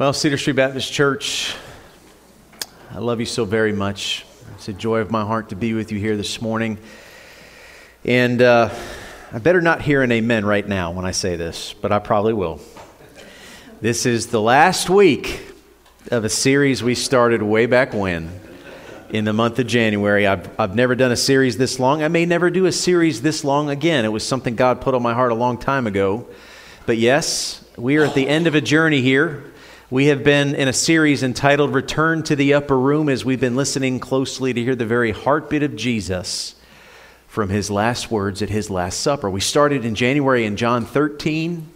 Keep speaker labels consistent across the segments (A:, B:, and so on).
A: Well, Cedar Street Baptist Church, I love you so very much. It's a joy of my heart to be with you here this morning. And uh, I better not hear an amen right now when I say this, but I probably will. This is the last week of a series we started way back when in the month of January. I've, I've never done a series this long. I may never do a series this long again. It was something God put on my heart a long time ago. But yes, we are at the end of a journey here. We have been in a series entitled Return to the Upper Room as we've been listening closely to hear the very heartbeat of Jesus from his last words at his Last Supper. We started in January in John 13,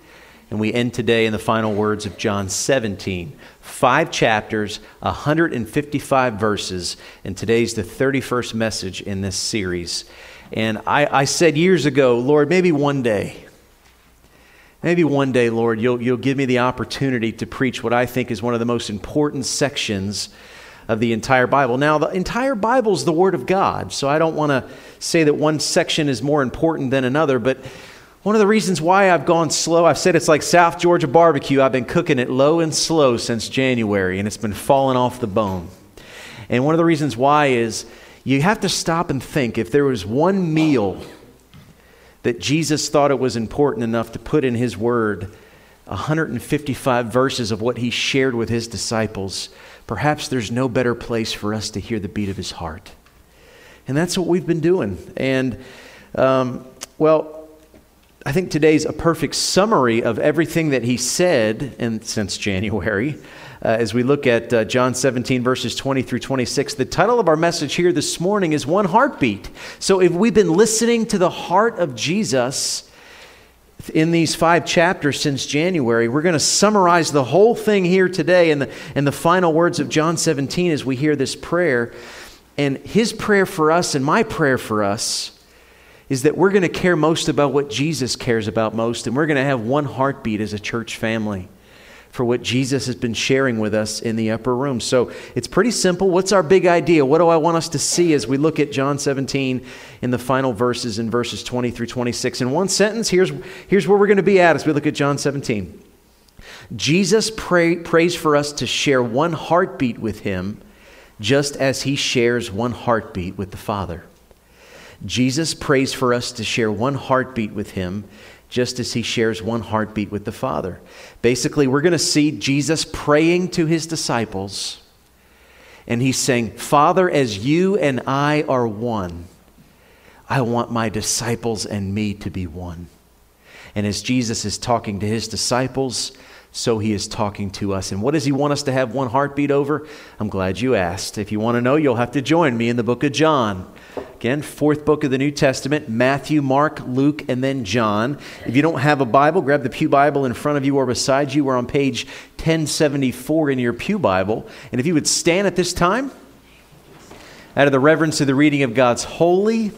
A: and we end today in the final words of John 17. Five chapters, 155 verses, and today's the 31st message in this series. And I, I said years ago, Lord, maybe one day Maybe one day, Lord, you'll, you'll give me the opportunity to preach what I think is one of the most important sections of the entire Bible. Now, the entire Bible is the Word of God, so I don't want to say that one section is more important than another, but one of the reasons why I've gone slow, I've said it's like South Georgia barbecue. I've been cooking it low and slow since January, and it's been falling off the bone. And one of the reasons why is you have to stop and think if there was one meal that Jesus thought it was important enough to put in his word 155 verses of what he shared with his disciples, perhaps there's no better place for us to hear the beat of his heart. And that's what we've been doing. And, um, well, I think today's a perfect summary of everything that he said in, since January uh, as we look at uh, John 17, verses 20 through 26. The title of our message here this morning is One Heartbeat. So, if we've been listening to the heart of Jesus in these five chapters since January, we're going to summarize the whole thing here today in the, in the final words of John 17 as we hear this prayer. And his prayer for us and my prayer for us is that we're going to care most about what Jesus cares about most, and we're going to have one heartbeat as a church family for what Jesus has been sharing with us in the upper room. So it's pretty simple. What's our big idea? What do I want us to see as we look at John 17 in the final verses in verses 20 through 26? In one sentence, here's, here's where we're going to be at as we look at John 17. Jesus pray, prays for us to share one heartbeat with him, just as he shares one heartbeat with the Father. Jesus prays for us to share one heartbeat with him, just as he shares one heartbeat with the Father. Basically, we're going to see Jesus praying to his disciples, and he's saying, Father, as you and I are one, I want my disciples and me to be one. And as Jesus is talking to his disciples, so he is talking to us. And what does he want us to have one heartbeat over? I'm glad you asked. If you want to know, you'll have to join me in the book of John. Again, fourth book of the New Testament Matthew, Mark, Luke, and then John. If you don't have a Bible, grab the Pew Bible in front of you or beside you. We're on page 1074 in your Pew Bible. And if you would stand at this time, out of the reverence of the reading of God's holy,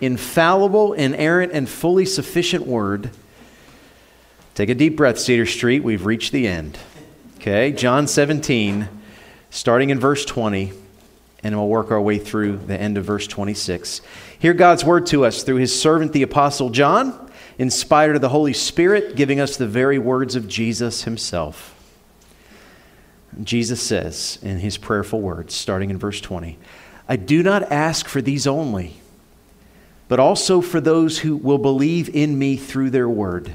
A: infallible, inerrant, and fully sufficient word, take a deep breath, Cedar Street. We've reached the end. Okay, John 17, starting in verse 20 and we'll work our way through the end of verse 26. Hear God's word to us through his servant, the Apostle John, inspired of the Holy Spirit, giving us the very words of Jesus himself. Jesus says in his prayerful words, starting in verse 20, I do not ask for these only, but also for those who will believe in me through their word,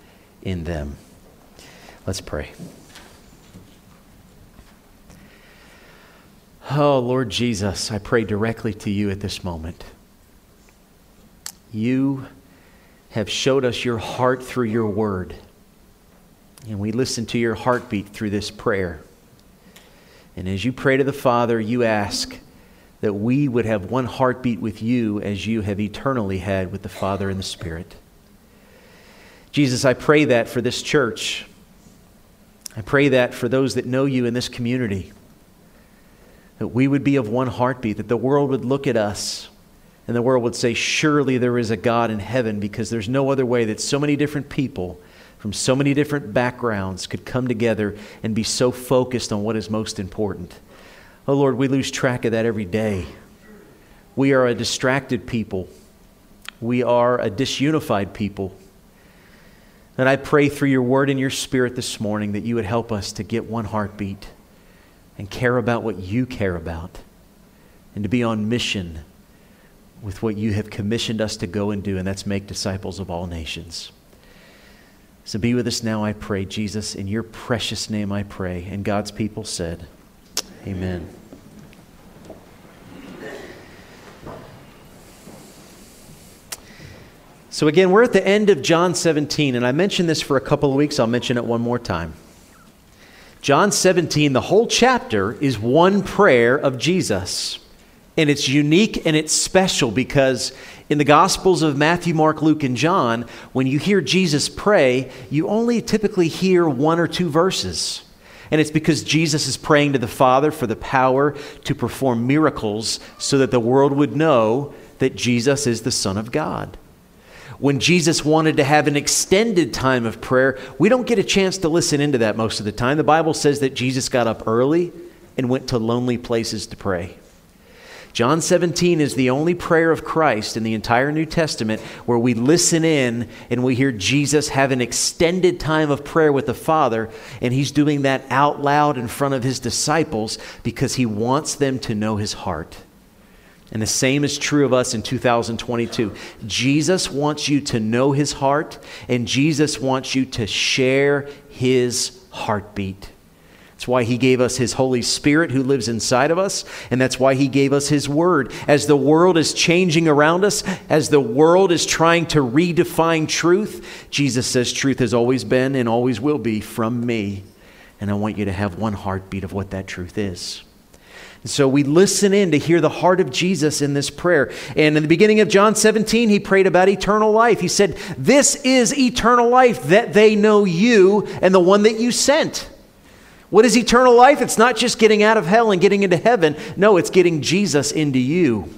A: in them. Let's pray. Oh, Lord Jesus, I pray directly to you at this moment. You have showed us your heart through your word, and we listen to your heartbeat through this prayer. And as you pray to the Father, you ask that we would have one heartbeat with you as you have eternally had with the Father and the Spirit. Jesus, I pray that for this church. I pray that for those that know you in this community, that we would be of one heartbeat, that the world would look at us and the world would say, Surely there is a God in heaven, because there's no other way that so many different people from so many different backgrounds could come together and be so focused on what is most important. Oh Lord, we lose track of that every day. We are a distracted people. We are a disunified people. And I pray through your word and your spirit this morning that you would help us to get one heartbeat and care about what you care about and to be on mission with what you have commissioned us to go and do, and that's make disciples of all nations. So be with us now, I pray, Jesus. In your precious name I pray. And God's people said, Amen. So, again, we're at the end of John 17, and I mentioned this for a couple of weeks. I'll mention it one more time. John 17, the whole chapter is one prayer of Jesus. And it's unique and it's special because in the Gospels of Matthew, Mark, Luke, and John, when you hear Jesus pray, you only typically hear one or two verses. And it's because Jesus is praying to the Father for the power to perform miracles so that the world would know that Jesus is the Son of God when Jesus wanted to have an extended time of prayer, we don't get a chance to listen into that most of the time. The Bible says that Jesus got up early and went to lonely places to pray. John 17 is the only prayer of Christ in the entire New Testament where we listen in and we hear Jesus have an extended time of prayer with the Father, and he's doing that out loud in front of his disciples because he wants them to know his heart. And the same is true of us in 2022. Jesus wants you to know his heart, and Jesus wants you to share his heartbeat. That's why he gave us his Holy Spirit who lives inside of us, and that's why he gave us his word. As the world is changing around us, as the world is trying to redefine truth, Jesus says truth has always been and always will be from me. And I want you to have one heartbeat of what that truth is. So we listen in to hear the heart of Jesus in this prayer. And in the beginning of John 17, he prayed about eternal life. He said, This is eternal life, that they know you and the one that you sent. What is eternal life? It's not just getting out of hell and getting into heaven. No, it's getting Jesus into you.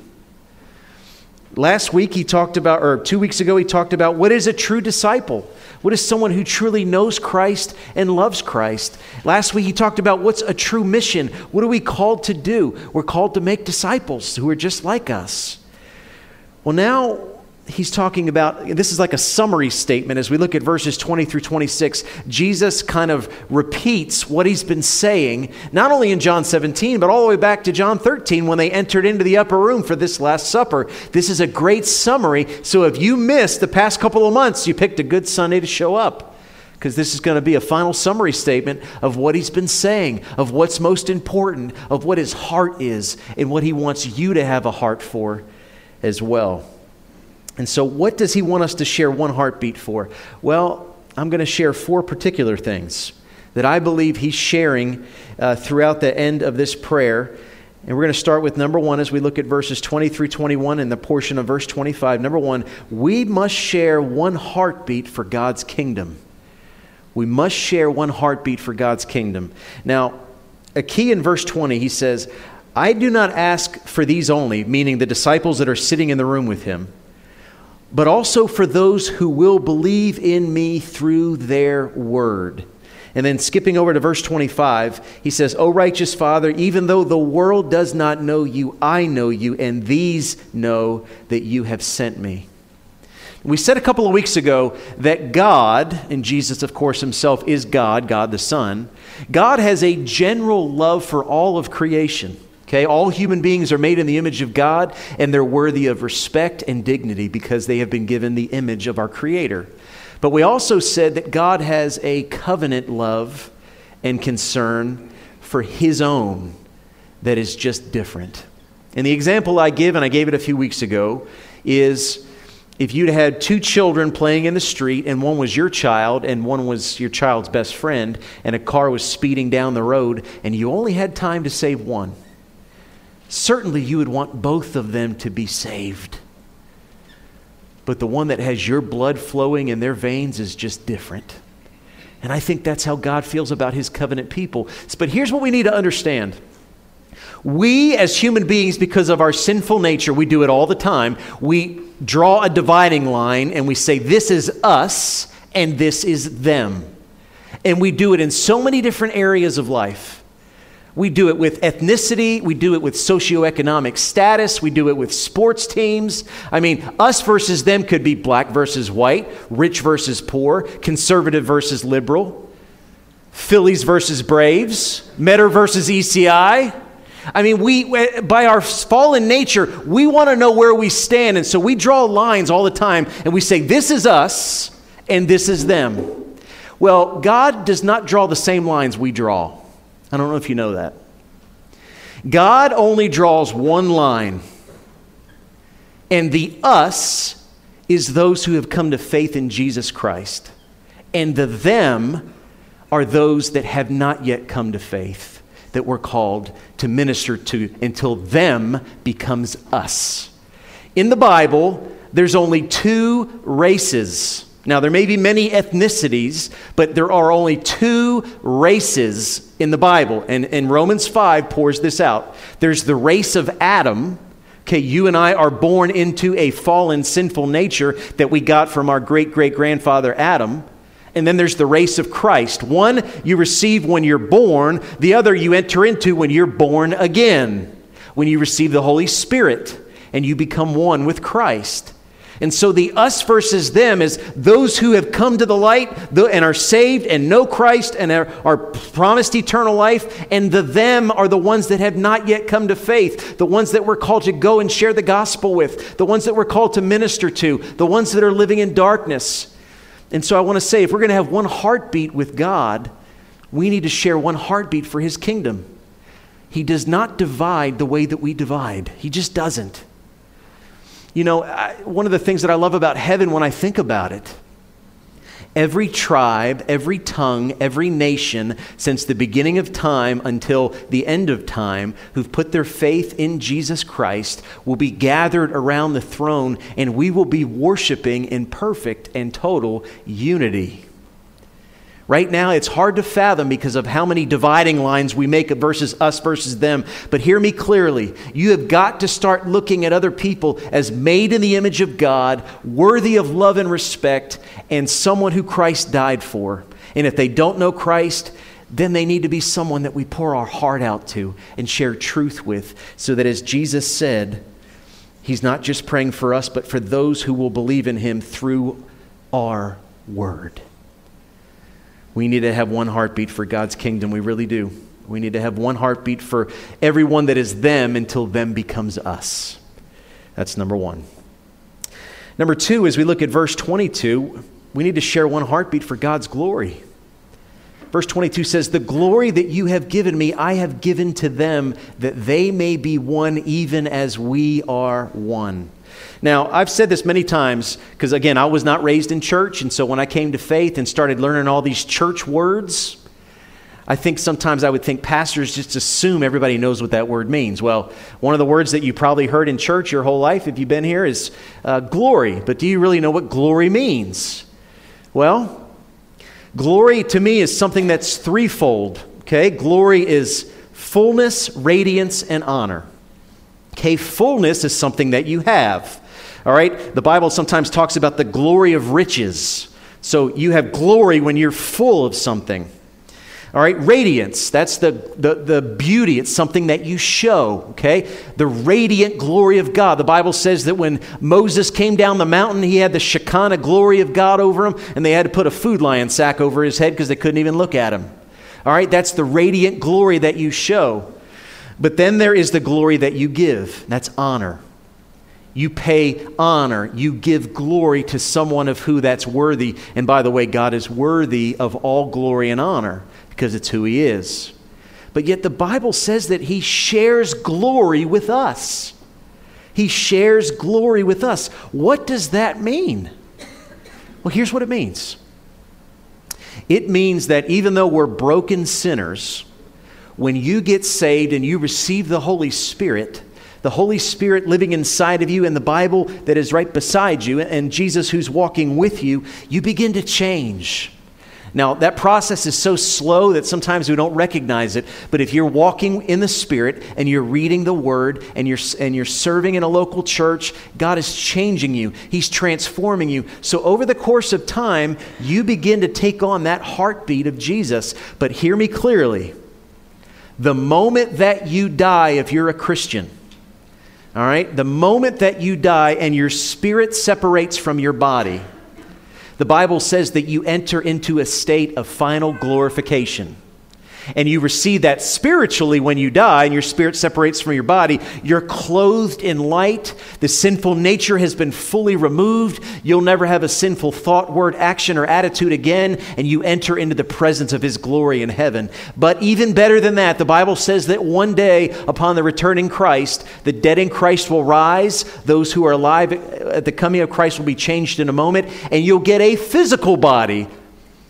A: Last week he talked about, or two weeks ago, he talked about what is a true disciple? What is someone who truly knows Christ and loves Christ? Last week he talked about what's a true mission? What are we called to do? We're called to make disciples who are just like us. Well, now he's talking about this is like a summary statement as we look at verses 20 through 26 jesus kind of repeats what he's been saying not only in john 17 but all the way back to john 13 when they entered into the upper room for this last supper. This is a great summary. So if you missed the past couple of months you picked a good sunday to show up because this is going to be a final summary statement of what he's been saying, of what's most important, of what his heart is, and what he wants you to have a heart for as well. And so, what does he want us to share one heartbeat for? Well, I'm going to share four particular things that I believe he's sharing uh, throughout the end of this prayer. And we're going to start with number one as we look at verses 20 through 21 and the portion of verse 25. Number one, we must share one heartbeat for God's kingdom. We must share one heartbeat for God's kingdom. Now, a key in verse 20, he says, I do not ask for these only, meaning the disciples that are sitting in the room with him but also for those who will believe in me through their word. And then skipping over to verse 25, he says, O righteous Father, even though the world does not know you, I know you, and these know that you have sent me. We said a couple of weeks ago that God, and Jesus, of course, himself is God, God the Son, God has a general love for all of creation. Okay, all human beings are made in the image of God and they're worthy of respect and dignity because they have been given the image of our Creator. But we also said that God has a covenant love and concern for His own, that is just different. And the example I give, and I gave it a few weeks ago, is if you'd had two children playing in the street and one was your child and one was your child's best friend and a car was speeding down the road and you only had time to save one certainly you would want both of them to be saved but the one that has your blood flowing in their veins is just different and i think that's how god feels about his covenant people but here's what we need to understand we, as human beings, because of our sinful nature, we do it all the time. We draw a dividing line and we say, This is us and this is them. And we do it in so many different areas of life. We do it with ethnicity, we do it with socioeconomic status, we do it with sports teams. I mean, us versus them could be black versus white, rich versus poor, conservative versus liberal, Phillies versus Braves, Metter versus ECI. I mean, we, by our fallen nature, we want to know where we stand. And so we draw lines all the time and we say, this is us and this is them. Well, God does not draw the same lines we draw. I don't know if you know that. God only draws one line. And the us is those who have come to faith in Jesus Christ. And the them are those that have not yet come to faith that we're called to minister to until them becomes us. In the Bible, there's only two races. Now, there may be many ethnicities, but there are only two races in the Bible. And, and Romans 5 pours this out. There's the race of Adam. Okay, you and I are born into a fallen, sinful nature that we got from our great great grandfather Adam. And then there's the race of Christ. One you receive when you're born, the other you enter into when you're born again, when you receive the Holy Spirit and you become one with Christ. And so the us versus them is those who have come to the light and are saved and know Christ and are, are, promised eternal life, and the them are the ones that have not yet come to faith, the ones that we're called to go and share the gospel with, the ones that we're called to minister to, the ones that are living in darkness. And so I want to say if we're going to have one heartbeat with God, we need to share one heartbeat for His kingdom. He does not divide the way that we divide, He just doesn't. You know, I, one of the things that I love about heaven when I think about it Every tribe, every tongue, every nation since the beginning of time until the end of time who've put their faith in Jesus Christ will be gathered around the throne and we will be worshiping in perfect and total unity. Right now, it's hard to fathom because of how many dividing lines we make versus us versus them. But hear me clearly. You have got to start looking at other people as made in the image of God, worthy of love and respect, and someone who Christ died for. And if they don't know Christ, then they need to be someone that we pour our heart out to and share truth with, so that as Jesus said, He's not just praying for us, but for those who will believe in Him through our word. We need to have one heartbeat for God's kingdom. We really do. We need to have one heartbeat for everyone that is them until them becomes us. That's number one. Number two, as we look at verse 22, we need to share one heartbeat for God's glory. Verse 22 says, The glory that you have given me, I have given to them, that they may be one even as we are one. Now, I've said this many times because, again, I was not raised in church. And so when I came to faith and started learning all these church words, I think sometimes I would think pastors just assume everybody knows what that word means. Well, one of the words that you probably heard in church your whole life, if you've been here, is uh, glory. But do you really know what glory means? Well, glory to me is something that's threefold. Okay, glory is fullness, radiance, and honor. Okay, fullness is something that you have. All right? The Bible sometimes talks about the glory of riches. So you have glory when you're full of something. All right, radiance, that's the, the, the beauty. It's something that you show, okay? The radiant glory of God. The Bible says that when Moses came down the mountain, he had the Shekinah glory of God over him, and they had to put a food lion sack over his head because they couldn't even look at him. All right, that's the radiant glory that you show. But then there is the glory that you give. That's honor. You pay honor. You give glory to someone of who that's worthy. And by the way, God is worthy of all glory and honor because it's who He is. But yet the Bible says that he shares glory with us. He shares glory with us. What does that mean? Well, here's what it means it means that even though we're broken sinners, when you get saved and you receive the Holy Spirit, the Holy Spirit living inside of you and the Bible that is right beside you and Jesus who's walking with you, you begin to change. Now, that process is so slow that sometimes we don't recognize it. But if you're walking in the Spirit and you're reading the Word and you're, and you're serving in a local church, God is changing you. He's transforming you. So, over the course of time, you begin to take on that heartbeat of Jesus. But hear me clearly the moment that you die, if you're a Christian, all right, the moment that you die and your spirit separates from your body, the Bible says that you enter into a state of final glorification and you receive that spiritually when you die and your spirit separates from your body, you're clothed in light. The sinful nature has been fully removed. You'll never have a sinful thought, word, action, or attitude again, and you enter into the presence of His glory in heaven. But even better than that, the Bible says that one day, upon the returning Christ, the dead in Christ will rise. Those who are alive at the coming of Christ will be changed in a moment, and you'll get a physical body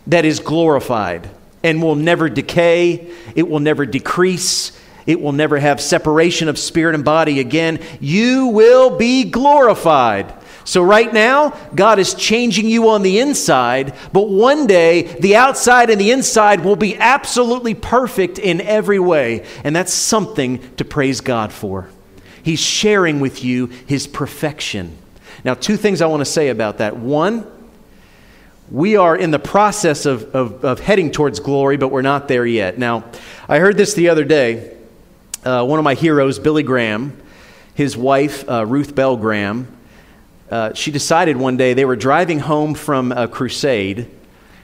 A: that is glorified and will never decay, it will never decrease, it will never have separation of spirit and body again. You will be glorified. So, right now, God is changing you on the inside, but one day, the outside and the inside will be absolutely perfect in every way. And that's something to praise God for. He's sharing with you His perfection. Now, two things I want to say about that. One, we are in the process of, of, of, heading towards glory, but we're not there yet. Now, I heard this the other day. Uh, one of my heroes, Billy Graham, his wife, uh, Ruth Bell Graham, uh, she decided one day they were driving home from a crusade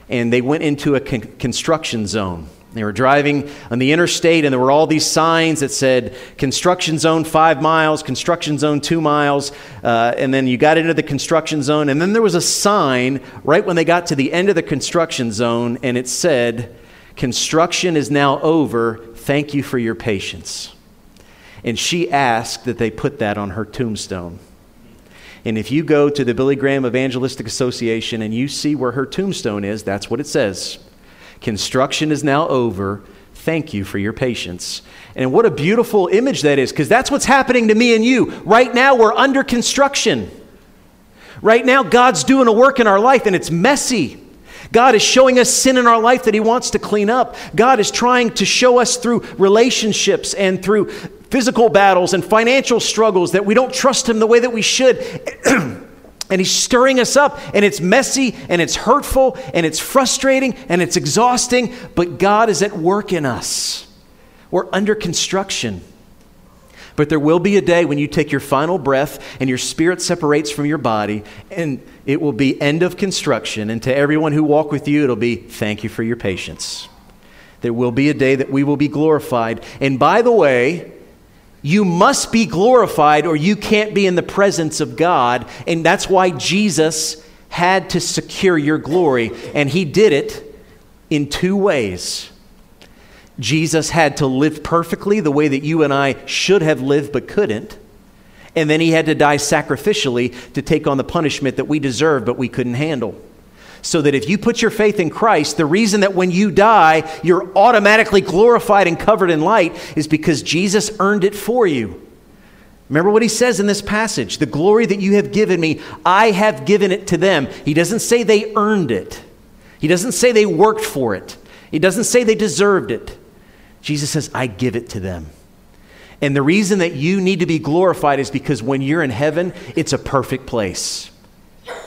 A: and they went into a con- construction zone. They were driving on the interstate, and there were all these signs that said construction zone five miles, construction zone two miles, uh, and then you got into the construction zone. And then there was a sign right when they got to the end of the construction zone, and it said, Construction is now over. Thank you for your patience. And she asked that they put that on her tombstone. And if you go to the Billy Graham Evangelistic Association and you see where her tombstone is, that's what it says. Construction is now over. Thank you for your patience. And what a beautiful image that is, because that's what's happening to me and you. Right now, we're under construction. Right now, God's doing a work in our life, and it's messy. God is showing us sin in our life that He wants to clean up. God is trying to show us through relationships and through physical battles and financial struggles that we don't trust Him the way that we should. And he's stirring us up, and it's messy, and it's hurtful, and it's frustrating, and it's exhausting, but God is at work in us. We're under construction. But there will be a day when you take your final breath and your spirit separates from your body, and it will be end of construction. And to everyone who walk with you, it'll be thank you for your patience. There will be a day that we will be glorified. And by the way, you must be glorified or you can't be in the presence of God. And that's why Jesus had to secure your glory. And he did it in two ways. Jesus had to live perfectly the way that you and I should have lived but couldn't. And then he had to die sacrificially to take on the punishment that we deserved but we couldn't handle so that if you put your faith in Christ, the reason that when you die, you're automatically glorified and covered in light is because Jesus earned it for you. Remember what he says in this passage the glory that you have given me, I have given it to them. He doesn't say they earned it, he doesn't say they worked for it, he doesn't say they deserved it. Jesus says, I give it to them. And the reason that you need to be glorified is because when you're in heaven, it's a perfect place.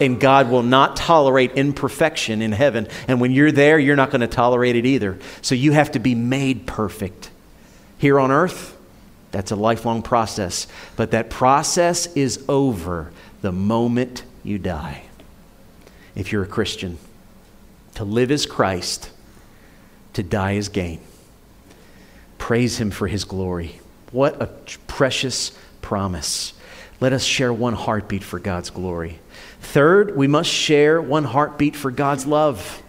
A: And God will not tolerate imperfection in heaven. And when you're there, you're not going to tolerate it either. So you have to be made perfect. Here on earth, that's a lifelong process. But that process is over the moment you die. If you're a Christian, to live as Christ, to die as gain. Praise Him for His glory. What a precious promise. Let us share one heartbeat for God's glory. Third, we must share one heartbeat for God's love.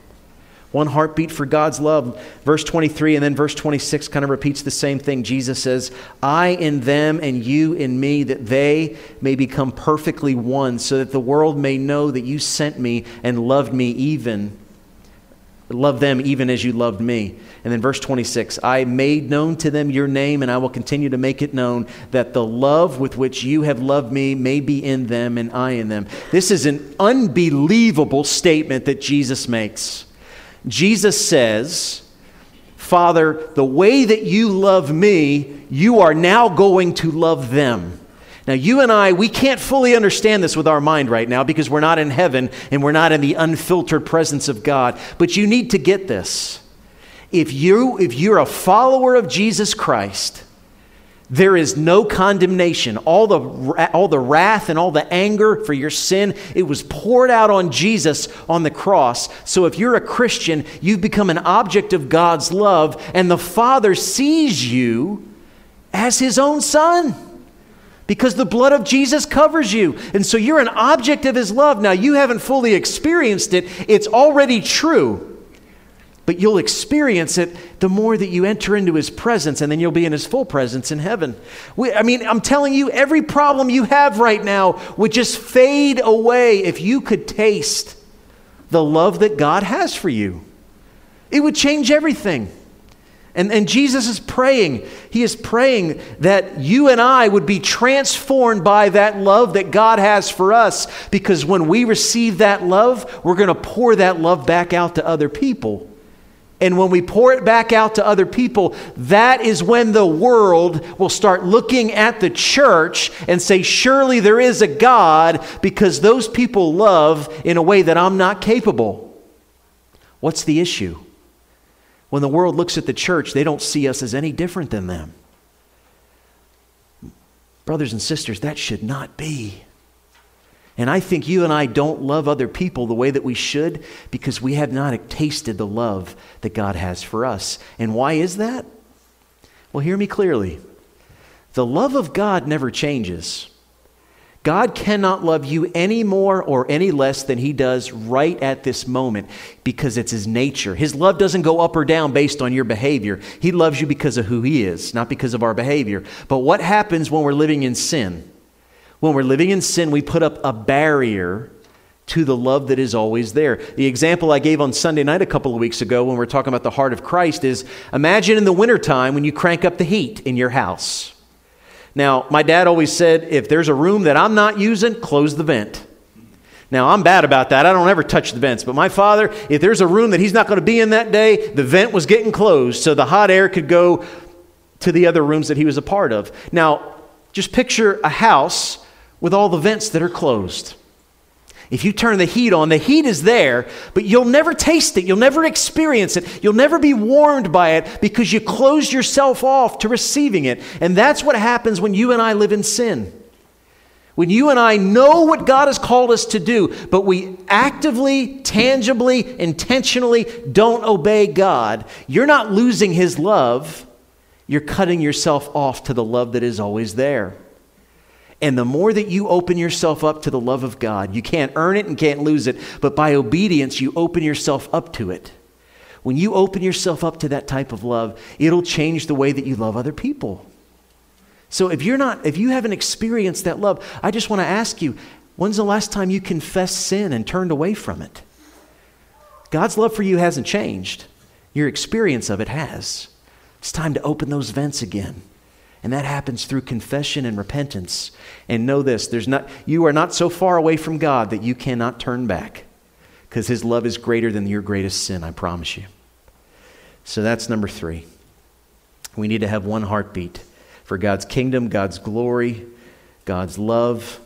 A: One heartbeat for God's love. Verse 23 and then verse 26 kind of repeats the same thing. Jesus says, I in them and you in me, that they may become perfectly one, so that the world may know that you sent me and loved me even. Love them even as you loved me. And then verse 26 I made known to them your name, and I will continue to make it known that the love with which you have loved me may be in them and I in them. This is an unbelievable statement that Jesus makes. Jesus says, Father, the way that you love me, you are now going to love them. Now, you and I, we can't fully understand this with our mind right now because we're not in heaven and we're not in the unfiltered presence of God. But you need to get this. If, you, if you're a follower of Jesus Christ, there is no condemnation. All the, all the wrath and all the anger for your sin, it was poured out on Jesus on the cross. So if you're a Christian, you've become an object of God's love, and the Father sees you as his own son because the blood of Jesus covers you. And so you're an object of his love. Now, you haven't fully experienced it, it's already true but you'll experience it the more that you enter into his presence and then you'll be in his full presence in heaven we, i mean i'm telling you every problem you have right now would just fade away if you could taste the love that god has for you it would change everything and, and jesus is praying he is praying that you and i would be transformed by that love that god has for us because when we receive that love we're going to pour that love back out to other people and when we pour it back out to other people, that is when the world will start looking at the church and say, Surely there is a God because those people love in a way that I'm not capable. What's the issue? When the world looks at the church, they don't see us as any different than them. Brothers and sisters, that should not be. And I think you and I don't love other people the way that we should because we have not tasted the love that God has for us. And why is that? Well, hear me clearly. The love of God never changes. God cannot love you any more or any less than He does right at this moment because it's His nature. His love doesn't go up or down based on your behavior. He loves you because of who He is, not because of our behavior. But what happens when we're living in sin? When we're living in sin, we put up a barrier to the love that is always there. The example I gave on Sunday night a couple of weeks ago when we are talking about the heart of Christ is imagine in the wintertime when you crank up the heat in your house. Now, my dad always said, if there's a room that I'm not using, close the vent. Now, I'm bad about that. I don't ever touch the vents. But my father, if there's a room that he's not going to be in that day, the vent was getting closed so the hot air could go to the other rooms that he was a part of. Now, just picture a house with all the vents that are closed. If you turn the heat on, the heat is there, but you'll never taste it. You'll never experience it. You'll never be warmed by it because you close yourself off to receiving it. And that's what happens when you and I live in sin. When you and I know what God has called us to do, but we actively, tangibly, intentionally don't obey God, you're not losing His love. You're cutting yourself off to the love that is always there. And the more that you open yourself up to the love of God, you can't earn it and can't lose it, but by obedience, you open yourself up to it. When you open yourself up to that type of love, it'll change the way that you love other people. So if you're not, if you haven't experienced that love, I just want to ask you, when's the last time you confessed sin and turned away from it? God's love for you hasn't changed. Your experience of it has. It's time to open those vents again. And that happens through confession and repentance. And know this, there's not, you are not so far away from God that you cannot turn back because his love is greater than your greatest sin, I promise you. So that's number three. We need to have one heartbeat for God's kingdom, God's glory, God's love.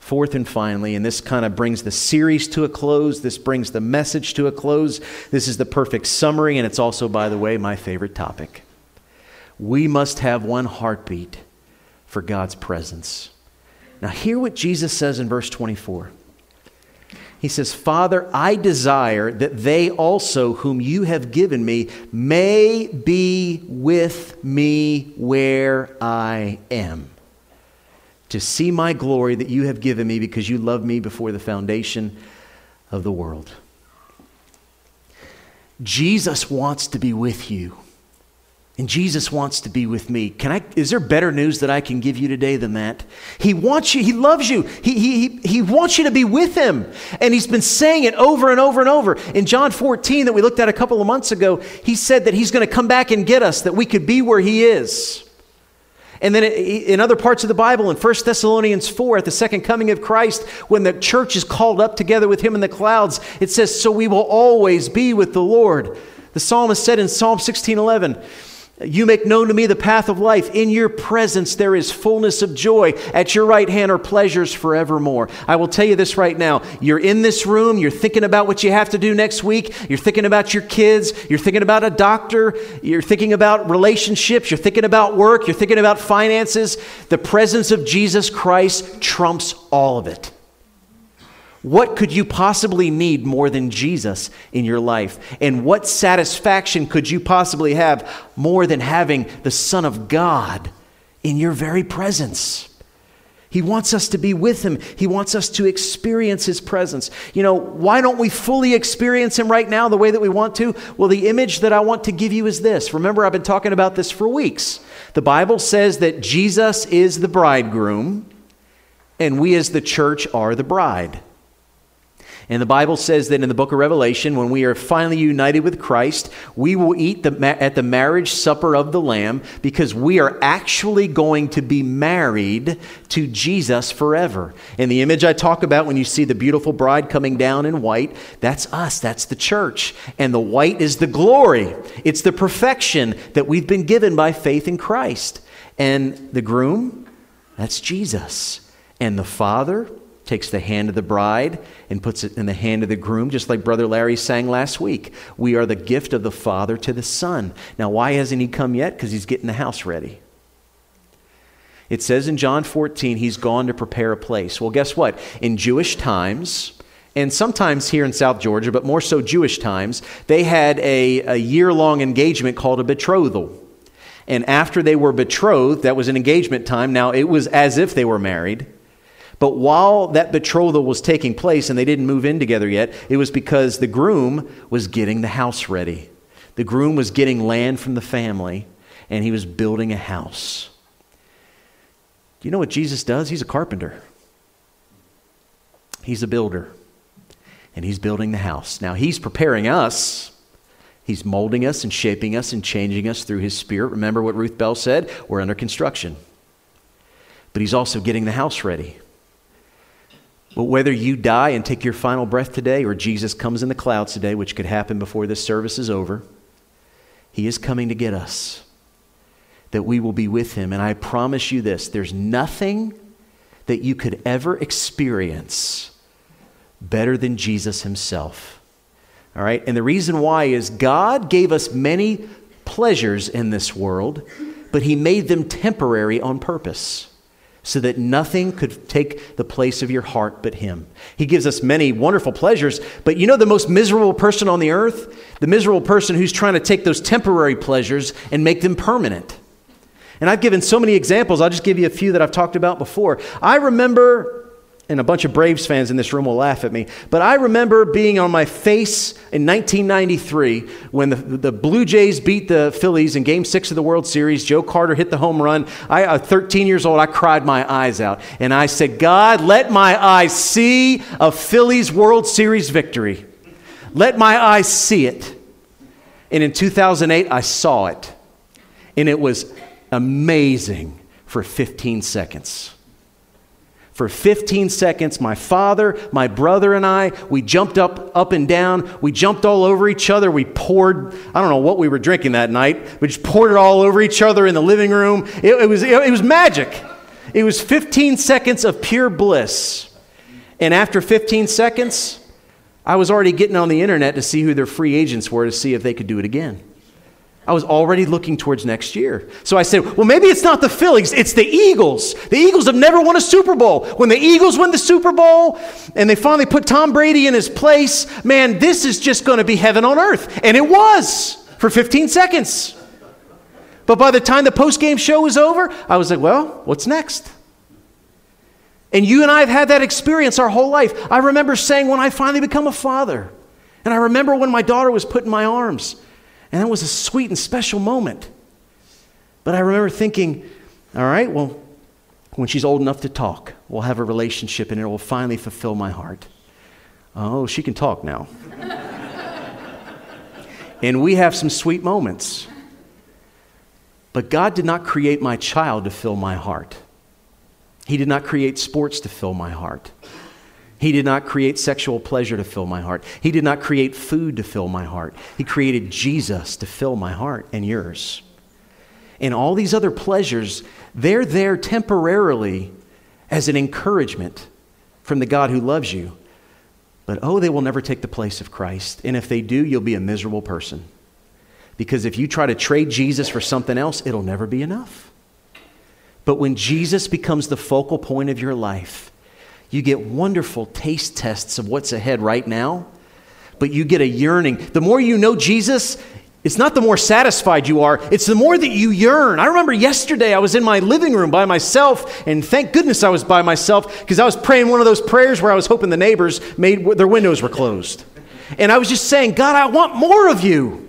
A: Fourth and finally, and this kind of brings the series to a close, this brings the message to a close. This is the perfect summary, and it's also, by the way, my favorite topic. We must have one heartbeat for God's presence. Now, hear what Jesus says in verse 24. He says, Father, I desire that they also, whom you have given me, may be with me where I am, to see my glory that you have given me because you loved me before the foundation of the world. Jesus wants to be with you. And Jesus wants to be with me. Can I, is there better news that I can give you today than that? He wants you, He loves you, He, he, he wants you to be with Him. And He's been saying it over and over and over. In John 14, that we looked at a couple of months ago, He said that He's going to come back and get us, that we could be where He is. And then in other parts of the Bible, in 1 Thessalonians 4, at the second coming of Christ, when the church is called up together with Him in the clouds, it says, So we will always be with the Lord. The psalmist said in Psalm 16 11, you make known to me the path of life. In your presence there is fullness of joy. At your right hand are pleasures forevermore. I will tell you this right now. You're in this room, you're thinking about what you have to do next week, you're thinking about your kids, you're thinking about a doctor, you're thinking about relationships, you're thinking about work, you're thinking about finances. The presence of Jesus Christ trumps all of it. What could you possibly need more than Jesus in your life? And what satisfaction could you possibly have more than having the Son of God in your very presence? He wants us to be with Him. He wants us to experience His presence. You know, why don't we fully experience Him right now the way that we want to? Well, the image that I want to give you is this. Remember, I've been talking about this for weeks. The Bible says that Jesus is the bridegroom, and we as the church are the bride. And the Bible says that in the book of Revelation, when we are finally united with Christ, we will eat the, at the marriage supper of the Lamb because we are actually going to be married to Jesus forever. And the image I talk about when you see the beautiful bride coming down in white, that's us, that's the church. And the white is the glory, it's the perfection that we've been given by faith in Christ. And the groom, that's Jesus. And the Father, takes the hand of the bride and puts it in the hand of the groom, just like Brother Larry sang last week. We are the gift of the Father to the Son. Now, why hasn't he come yet? Because he's getting the house ready. It says in John 14, he's gone to prepare a place. Well, guess what? In Jewish times, and sometimes here in South Georgia, but more so Jewish times, they had a, a year long engagement called a betrothal. And after they were betrothed, that was an engagement time. Now, it was as if they were married. But while that betrothal was taking place and they didn't move in together yet, it was because the groom was getting the house ready. The groom was getting land from the family and he was building a house. Do you know what Jesus does? He's a carpenter, he's a builder, and he's building the house. Now, he's preparing us. He's molding us and shaping us and changing us through his spirit. Remember what Ruth Bell said? We're under construction. But he's also getting the house ready. But whether you die and take your final breath today or Jesus comes in the clouds today, which could happen before this service is over, he is coming to get us, that we will be with him. And I promise you this there's nothing that you could ever experience better than Jesus himself. All right? And the reason why is God gave us many pleasures in this world, but he made them temporary on purpose so that nothing could take the place of your heart but Him. He gives us many wonderful pleasures, but you know the most miserable person on the earth? The miserable person who's trying to take those temporary pleasures and make them permanent. And I've given so many examples. I'll just give you a few that I've talked about before. I remember and a bunch of Braves fans in this room will laugh at me. But I remember being on my face in 1993 when the, the Blue Jays beat the Phillies in Game Six of the World Series. Joe Carter hit the home run. I, at 13 years old, I cried my eyes out. And I said, God, let my eyes see a Phillies World Series victory. Let my eyes see it. And in 2008, I saw it. And it was amazing for 15 seconds. For 15 seconds, my father, my brother, and I, we jumped up, up and down. We jumped all over each other. We poured, I don't know what we were drinking that night. We just poured it all over each other in the living room. It, it was, it, it was magic. It was 15 seconds of pure bliss. And after 15 seconds, I was already getting on the internet to see who their free agents were to see if they could do it again. I was already looking towards next year. So I said, well, maybe it's not the Phillies, it's the Eagles. The Eagles have never won a Super Bowl. When the Eagles win the Super Bowl and they finally put Tom Brady in his place, man, this is just going to be heaven on earth. And it was for 15 seconds. But by the time the post game show was over, I was like, well, what's next? And you and I have had that experience our whole life. I remember saying when I finally become a father, And I remember when my daughter was put in my arms, and that was a sweet and special moment. But I remember thinking, all right, well, when she's old enough to talk, we'll have a relationship and it will finally fulfill my heart. Oh, she can talk now. and we have some sweet moments. But God did not create my child to fill my heart. He did not create sports to fill my heart. He did not create sexual pleasure to fill my heart. He did not create food to fill my heart. He created Jesus to fill my heart and yours. And all these other pleasures, they're there temporarily as an encouragement from the God who loves you. But oh, they will never take the place of Christ. And if they do, you'll be a miserable person. Because if you try to trade Jesus for something else, it'll never be enough. But when Jesus becomes the focal point of your life, you get wonderful taste tests of what's ahead right now, but you get a yearning. The more you know Jesus, it's not the more satisfied you are, it's the more that you yearn. I remember yesterday I was in my living room by myself, and thank goodness I was by myself because I was praying one of those prayers where I was hoping the neighbors made their windows were closed. And I was just saying, God, I want more of you.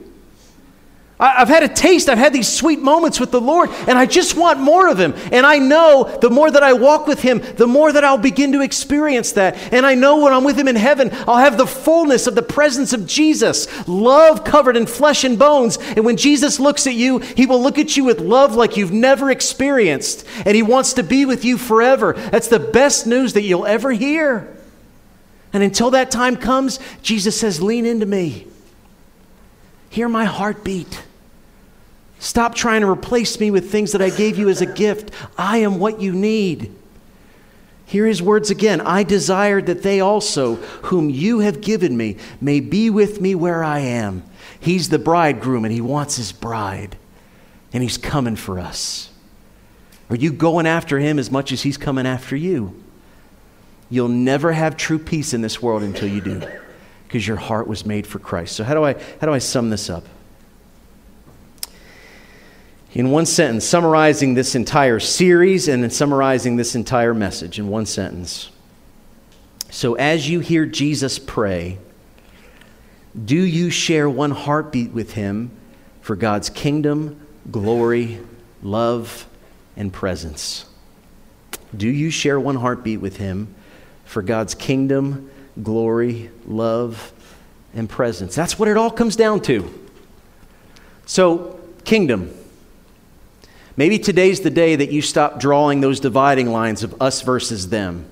A: I've had a taste, I've had these sweet moments with the Lord, and I just want more of Him. And I know the more that I walk with Him, the more that I'll begin to experience that. And I know when I'm with Him in heaven, I'll have the fullness of the presence of Jesus, love covered in flesh and bones. And when Jesus looks at you, He will look at you with love like you've never experienced. And He wants to be with you forever. That's the best news that you'll ever hear. And until that time comes, Jesus says, Lean into me. Hear my heartbeat. Stop trying to replace me with things that I gave you as a gift. I am what you need. Hear his words again I desire that they also, whom you have given me, may be with me where I am. He's the bridegroom and he wants his bride, and he's coming for us. Are you going after him as much as he's coming after you? You'll never have true peace in this world until you do, because your heart was made for Christ. So, how do I, how do I sum this up? In one sentence, summarizing this entire series and summarizing this entire message in one sentence. So, as you hear Jesus pray, do you share one heartbeat with him for God's kingdom, glory, love, and presence? Do you share one heartbeat with him for God's kingdom, glory, love, and presence? That's what it all comes down to. So, kingdom. Maybe today's the day that you stop drawing those dividing lines of us versus them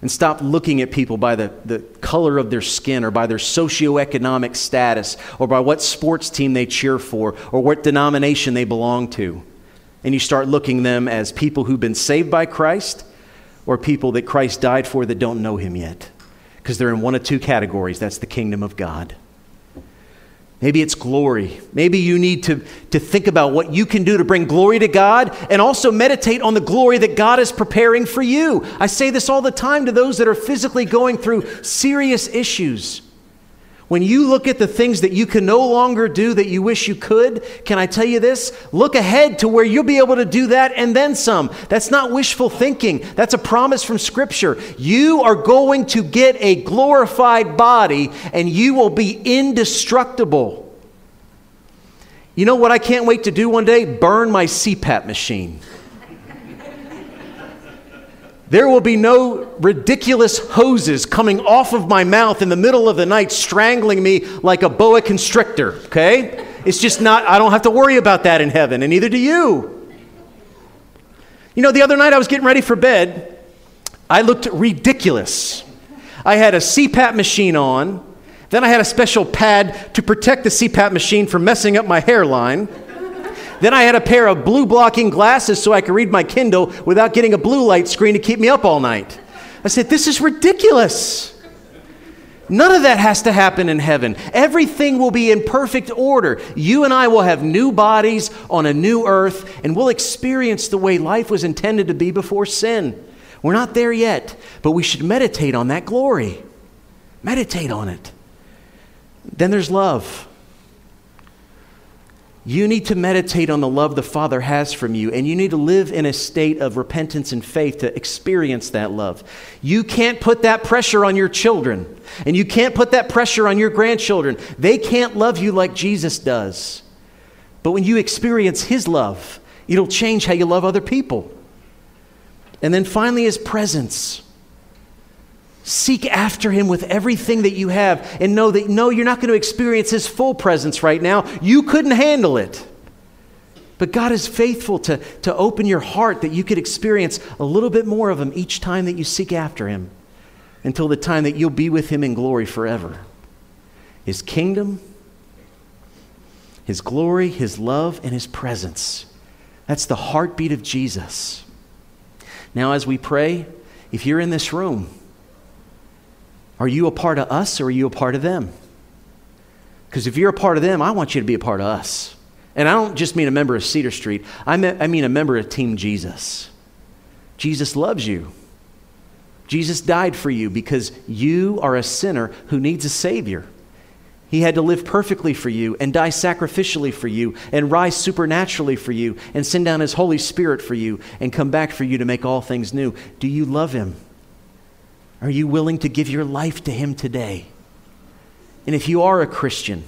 A: and stop looking at people by the, the color of their skin or by their socioeconomic status or by what sports team they cheer for or what denomination they belong to. And you start looking them as people who've been saved by Christ or people that Christ died for that don't know him yet. Because they're in one of two categories that's the kingdom of God. Maybe it's glory. Maybe you need to, to think about what you can do to bring glory to God and also meditate on the glory that God is preparing for you. I say this all the time to those that are physically going through serious issues. When you look at the things that you can no longer do that you wish you could, can I tell you this? Look ahead to where you'll be able to do that and then some. That's not wishful thinking, that's a promise from Scripture. You are going to get a glorified body and you will be indestructible. You know what I can't wait to do one day? Burn my CPAP machine. There will be no ridiculous hoses coming off of my mouth in the middle of the night, strangling me like a boa constrictor, okay? It's just not, I don't have to worry about that in heaven, and neither do you. You know, the other night I was getting ready for bed. I looked ridiculous. I had a CPAP machine on, then I had a special pad to protect the CPAP machine from messing up my hairline. Then I had a pair of blue blocking glasses so I could read my Kindle without getting a blue light screen to keep me up all night. I said, This is ridiculous. None of that has to happen in heaven. Everything will be in perfect order. You and I will have new bodies on a new earth, and we'll experience the way life was intended to be before sin. We're not there yet, but we should meditate on that glory. Meditate on it. Then there's love. You need to meditate on the love the Father has from you, and you need to live in a state of repentance and faith to experience that love. You can't put that pressure on your children, and you can't put that pressure on your grandchildren. They can't love you like Jesus does. But when you experience His love, it'll change how you love other people. And then finally, His presence. Seek after him with everything that you have and know that no, you're not going to experience his full presence right now. You couldn't handle it. But God is faithful to, to open your heart that you could experience a little bit more of him each time that you seek after him until the time that you'll be with him in glory forever. His kingdom, his glory, his love, and his presence. That's the heartbeat of Jesus. Now, as we pray, if you're in this room, are you a part of us or are you a part of them? Because if you're a part of them, I want you to be a part of us. And I don't just mean a member of Cedar Street, I mean a member of Team Jesus. Jesus loves you. Jesus died for you because you are a sinner who needs a Savior. He had to live perfectly for you and die sacrificially for you and rise supernaturally for you and send down His Holy Spirit for you and come back for you to make all things new. Do you love Him? Are you willing to give your life to Him today? And if you are a Christian,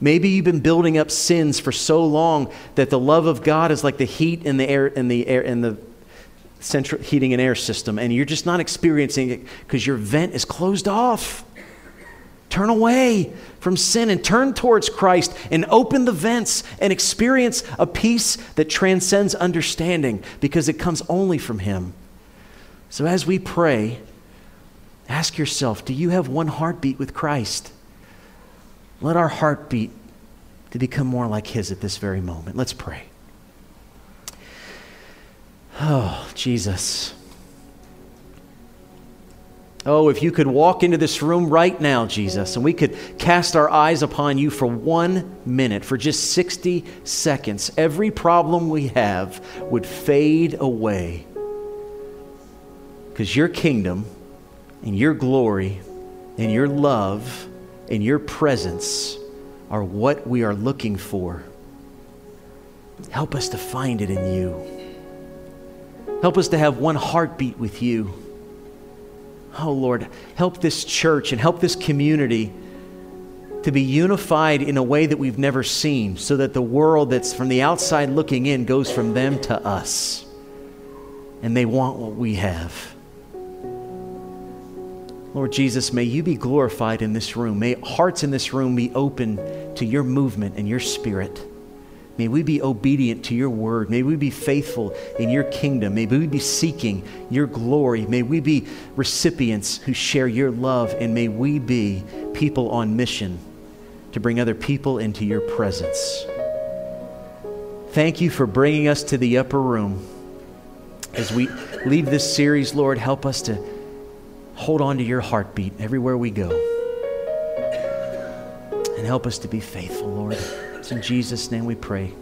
A: maybe you've been building up sins for so long that the love of God is like the heat in the air in the air in the central heating and air system, and you're just not experiencing it because your vent is closed off. Turn away from sin and turn towards Christ and open the vents and experience a peace that transcends understanding because it comes only from Him. So, as we pray, Ask yourself do you have one heartbeat with Christ? Let our heartbeat to become more like His at this very moment. Let's pray. Oh, Jesus. Oh, if you could walk into this room right now, Jesus, and we could cast our eyes upon you for one minute, for just 60 seconds, every problem we have would fade away. Because your kingdom and your glory and your love and your presence are what we are looking for. Help us to find it in you. Help us to have one heartbeat with you. Oh, Lord, help this church and help this community to be unified in a way that we've never seen, so that the world that's from the outside looking in goes from them to us. And they want what we have. Lord Jesus, may you be glorified in this room. May hearts in this room be open to your movement and your spirit. May we be obedient to your word. May we be faithful in your kingdom. May we be seeking your glory. May we be recipients who share your love. And may we be people on mission to bring other people into your presence. Thank you for bringing us to the upper room. As we leave this series, Lord, help us to hold on to your heartbeat everywhere we go. And help us to be faithful, Lord. It's in Jesus' name we pray.